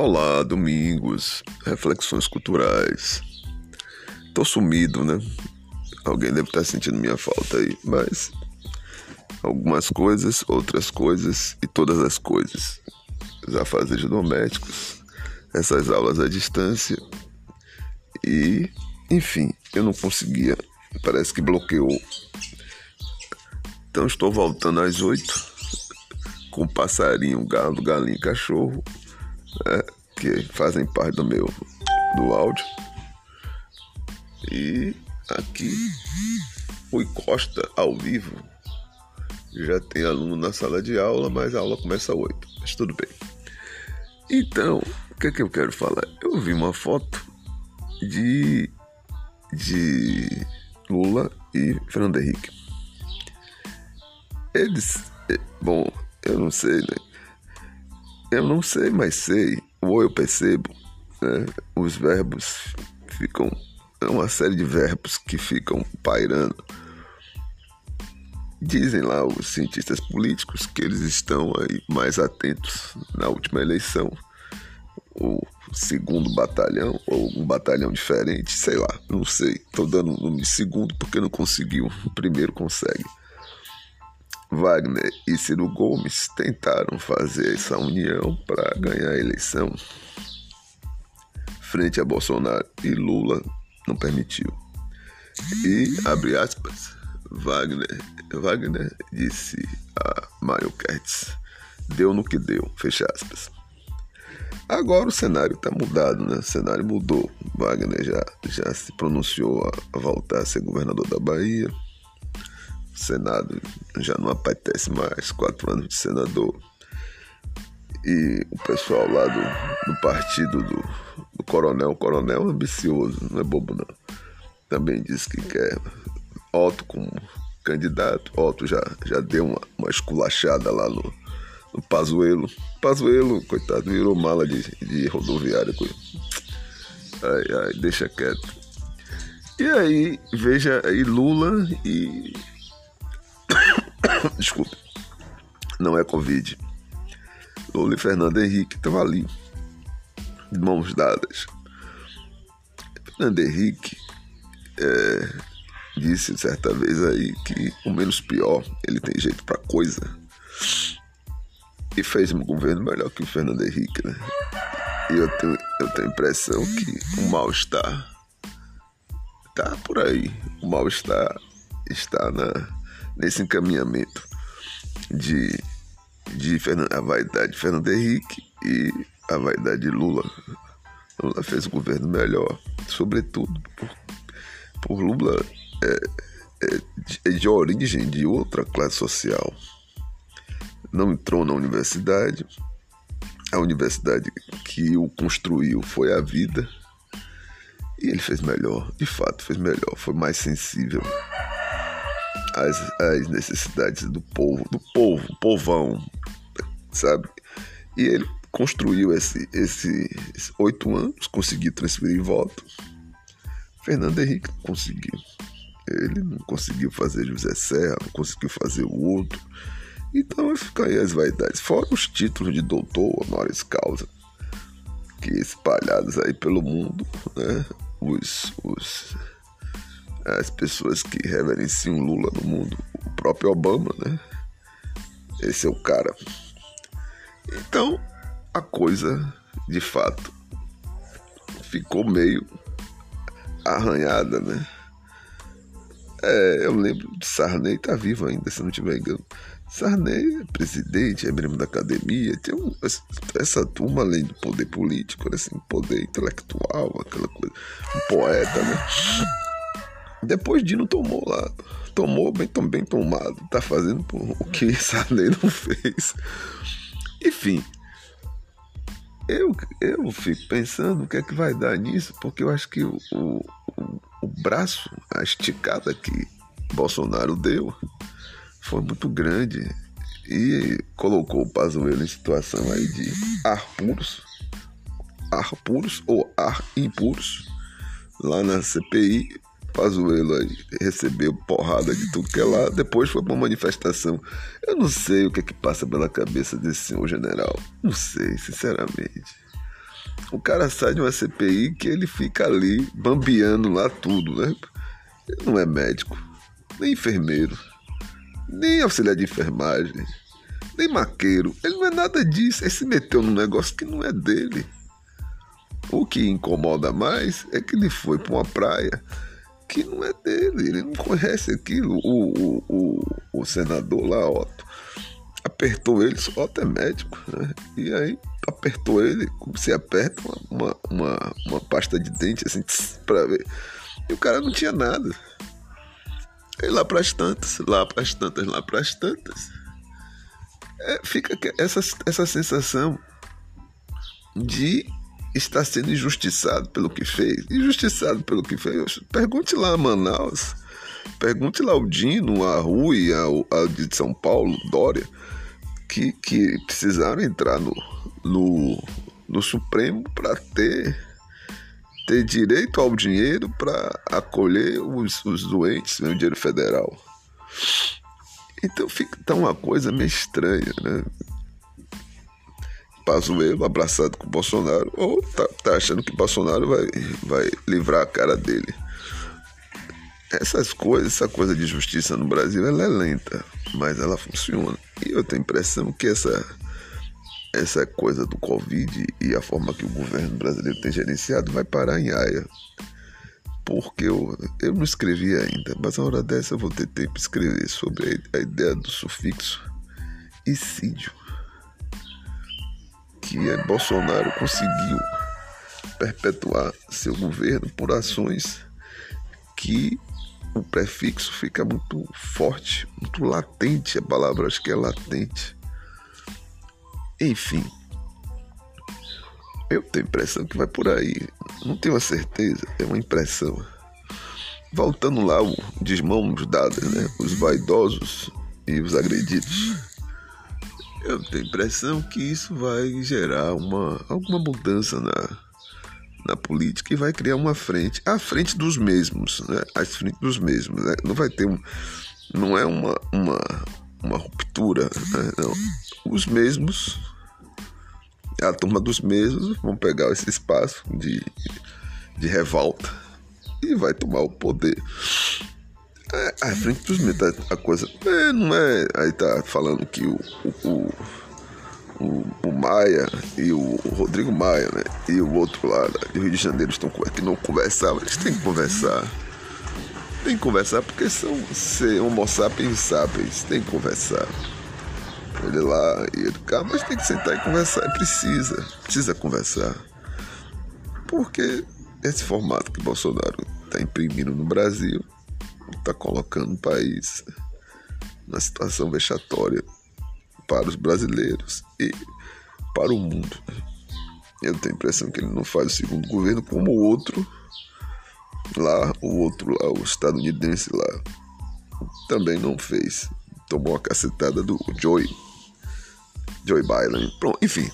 Olá, domingos, reflexões culturais. Tô sumido, né? Alguém deve estar sentindo minha falta aí, mas algumas coisas, outras coisas e todas as coisas. Os afazeres domésticos, essas aulas à distância e, enfim, eu não conseguia, parece que bloqueou. Então estou voltando às oito com passarinho, galo, galinho, cachorro, né, que fazem parte do meu do áudio. E aqui o Costa ao vivo. Já tem aluno na sala de aula, mas a aula começa às 8. Mas tudo bem. Então, o que é que eu quero falar? Eu vi uma foto de, de Lula e Fernando Henrique. Eles, eh, bom, eu não sei, né? Eu não sei, mas sei, ou eu percebo, né? Os verbos ficam. É uma série de verbos que ficam pairando. Dizem lá os cientistas políticos que eles estão aí mais atentos na última eleição. O segundo batalhão, ou um batalhão diferente, sei lá, não sei. Estou dando o nome de segundo porque não conseguiu. O primeiro consegue. Wagner e Ciro Gomes tentaram fazer essa união para ganhar a eleição frente a Bolsonaro e Lula não permitiu. E, abre aspas, Wagner, Wagner disse a Mário Kertz, deu no que deu, fecha aspas. Agora o cenário está mudado, né? O cenário mudou. Wagner já, já se pronunciou a voltar a ser governador da Bahia. Senado já não apetece mais, quatro anos de senador. E o pessoal lá do, do partido do, do coronel, o coronel é ambicioso, não é bobo não. Também disse que quer Otto como candidato. Otto já, já deu uma, uma esculachada lá no, no Pazuelo. Pazuello, coitado, virou mala de, de rodoviária. Ai, ai, deixa quieto. E aí, veja aí Lula e Desculpa. Não é Covid. Lula e Fernando Henrique estavam ali, de mãos dadas. Fernando Henrique é, disse certa vez aí que o menos pior, ele tem jeito para coisa. E fez um governo melhor que o Fernando Henrique, né? E eu tenho, eu tenho a impressão que o mal-estar tá por aí. O mal-estar está na nesse encaminhamento de, de a vaidade de Fernando Henrique e a vaidade de Lula. Lula fez o governo melhor, sobretudo por, por Lula é, é, é de origem de outra classe social. Não entrou na universidade, a universidade que o construiu foi a vida. E ele fez melhor, de fato fez melhor, foi mais sensível as, as necessidades do povo, do povo, povão, sabe? E ele construiu esse, esse, esses oito anos, conseguiu transferir voto. Fernando Henrique não conseguiu. Ele não conseguiu fazer José Serra, não conseguiu fazer o outro. Então fica aí as vaidades. Fora os títulos de doutor honoris causa, que espalhados aí pelo mundo, né? Os, os as pessoas que reverenciam Lula no mundo, o próprio Obama, né? Esse é o cara. Então, a coisa, de fato, ficou meio arranhada, né? É, eu lembro de Sarney, tá vivo ainda, se não tiver engano. Sarney é presidente, é membro da academia, tem um, essa turma além do poder político, assim, poder intelectual, aquela coisa, um poeta, né? Depois Dino tomou lá. Tomou bem, bem tomado. Tá fazendo o que essa lei não fez. Enfim. Eu, eu fico pensando o que é que vai dar nisso, porque eu acho que o, o, o braço, a esticada que Bolsonaro deu, foi muito grande e colocou o Pazuello em situação aí de ar puros, ar puros ou ar impuros lá na CPI Pazuello aí recebeu porrada de tudo que é lá, depois foi pra uma manifestação. Eu não sei o que é que passa pela cabeça desse senhor general. Não sei, sinceramente. O cara sai de uma CPI que ele fica ali bambeando lá tudo, né? Ele não é médico, nem enfermeiro, nem auxiliar de enfermagem, nem maqueiro. Ele não é nada disso. Ele se meteu num negócio que não é dele. O que incomoda mais é que ele foi para uma praia que não é dele, ele não conhece aquilo. O, o, o, o senador lá, Otto, apertou ele, Otto é médico, né? E aí apertou ele, como se aperta uma, uma, uma, pasta de dente assim, para ver. E o cara não tinha nada. E lá para as tantas, lá para as tantas, lá para as tantas. É, fica essa, essa sensação de está sendo injustiçado pelo que fez. Injustiçado pelo que fez. Pergunte lá a Manaus. Pergunte lá o Dino, a Rui, a, a de São Paulo, Dória, que, que precisaram entrar no, no, no Supremo para ter, ter direito ao dinheiro para acolher os, os doentes, né, o dinheiro federal. Então fica tá uma coisa meio estranha, né? Pazuello abraçado com o Bolsonaro, ou tá, tá achando que Bolsonaro vai, vai livrar a cara dele. Essas coisas, essa coisa de justiça no Brasil, ela é lenta, mas ela funciona. E eu tenho a impressão que essa, essa coisa do Covid e a forma que o governo brasileiro tem gerenciado vai parar em aia. Porque eu, eu não escrevi ainda, mas a hora dessa eu vou ter tempo de escrever sobre a, a ideia do sufixo icídio que é Bolsonaro conseguiu perpetuar seu governo por ações que o prefixo fica muito forte, muito latente, a palavra acho que é latente. Enfim, eu tenho a impressão que vai por aí. Não tenho a certeza, é uma impressão. Voltando lá, o desmãos dadas, né? Os vaidosos e os agredidos. Eu tenho a impressão que isso vai gerar uma, alguma mudança na, na política e vai criar uma frente, a frente dos mesmos, né? A frente dos mesmos, né? Não vai ter um, não é uma, uma, uma ruptura, né? não. Os mesmos, a turma dos mesmos vão pegar esse espaço de, de revolta e vai tomar o poder. É, à frente dos metais, a coisa. É, não é. Aí tá falando que o, o, o, o Maia e o, Rodrigo Maia, né? E o outro lá do Rio de Janeiro estão que não conversavam. Eles têm que conversar. Tem que conversar porque são ser homo sapiens sapiens. Tem que conversar. Ele lá e ele cá, mas tem que sentar e conversar. Precisa. Precisa conversar. Porque esse formato que Bolsonaro está imprimindo no Brasil está colocando o país na situação vexatória para os brasileiros e para o mundo. Eu tenho a impressão que ele não faz o segundo governo como o outro lá, o outro lá, o estadunidense lá, também não fez. Tomou a cacetada do Joey, Joey Biden. Pronto, enfim.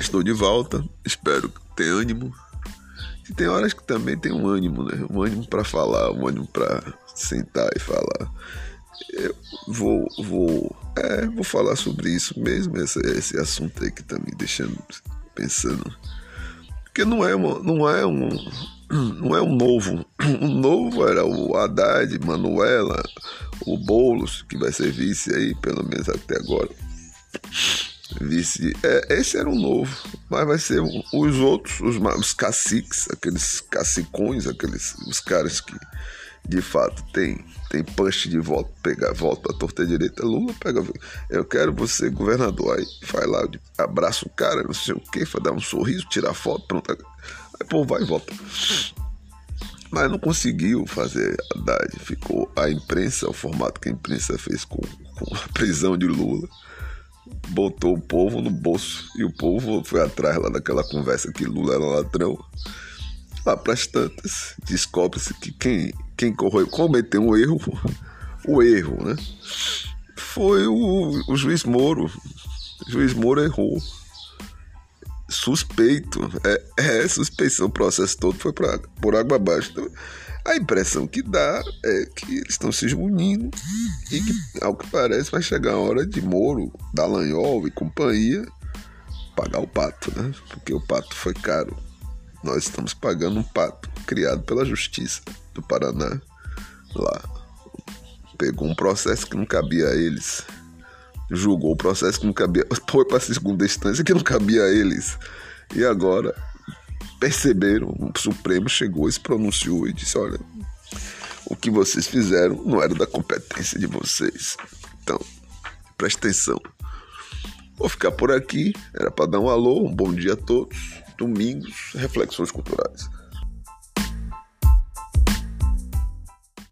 Estou de volta, espero ter ânimo tem horas que também tem um ânimo, né? Um ânimo para falar, um ânimo para sentar e falar. Eu vou, vou, é, vou falar sobre isso mesmo, esse, esse assunto aí que tá me deixando pensando. Porque não é, uma, não é um, não é um novo. O novo era o Haddad, Manuela, o Boulos, que vai ser vice aí, pelo menos até agora É, esse era um novo, mas vai ser os outros, os, os caciques, aqueles cacicões, aqueles os caras que de fato tem tem punch de volta, pegar volta a torta direita. Lula pega, eu quero você governador, aí vai lá, abraça o cara, não sei o que, dar um sorriso, tirar foto, pronto. Aí pô, vai e volta. Mas não conseguiu fazer a ficou a imprensa, o formato que a imprensa fez com, com a prisão de Lula botou o povo no bolso e o povo foi atrás lá daquela conversa que Lula era ladrão. Lá para as tantas, descobre-se que quem, quem cometeu um erro, o erro, né? Foi o, o juiz Moro. O juiz Moro errou. Suspeito. É, é suspeição. O processo todo foi pra, por água abaixo. Então, a impressão que dá é que eles estão se reunindo e que, ao que parece, vai chegar a hora de Moro, Dallagnol e companhia pagar o pato, né? Porque o pato foi caro. Nós estamos pagando um pato criado pela Justiça do Paraná lá. Pegou um processo que não cabia a eles. Julgou o processo que não cabia. Foi para segunda instância que não cabia a eles. E agora perceberam, o Supremo chegou e se pronunciou e disse: olha, o que vocês fizeram não era da competência de vocês. Então, preste atenção. Vou ficar por aqui. Era para dar um alô, um bom dia a todos. Domingos, reflexões culturais.